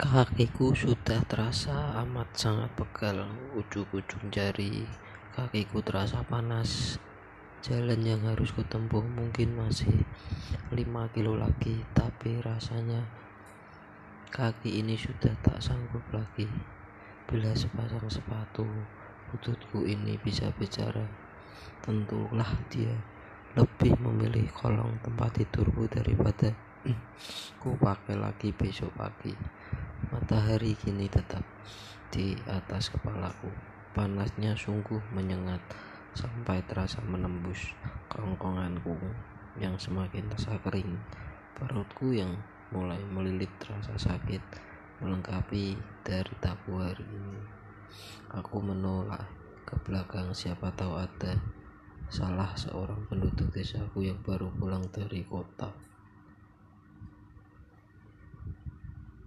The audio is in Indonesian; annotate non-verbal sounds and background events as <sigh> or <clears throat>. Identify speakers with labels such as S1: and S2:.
S1: Kakiku sudah terasa amat sangat pegal, ujung-ujung jari kakiku terasa panas. Jalan yang harus kutempuh mungkin masih 5 kilo lagi, tapi rasanya kaki ini sudah tak sanggup lagi. Bila sepasang sepatu lututku ini bisa bicara, tentulah dia lebih memilih kolong tempat tidurku daripada <clears throat> ku pakai lagi besok pagi. Matahari kini tetap di atas kepalaku. Panasnya sungguh menyengat sampai terasa menembus kerongkonganku yang semakin terasa kering. Perutku yang mulai melilit terasa sakit melengkapi dari tabu hari ini. Aku menolak ke belakang siapa tahu ada salah seorang penduduk desaku yang baru pulang dari kota.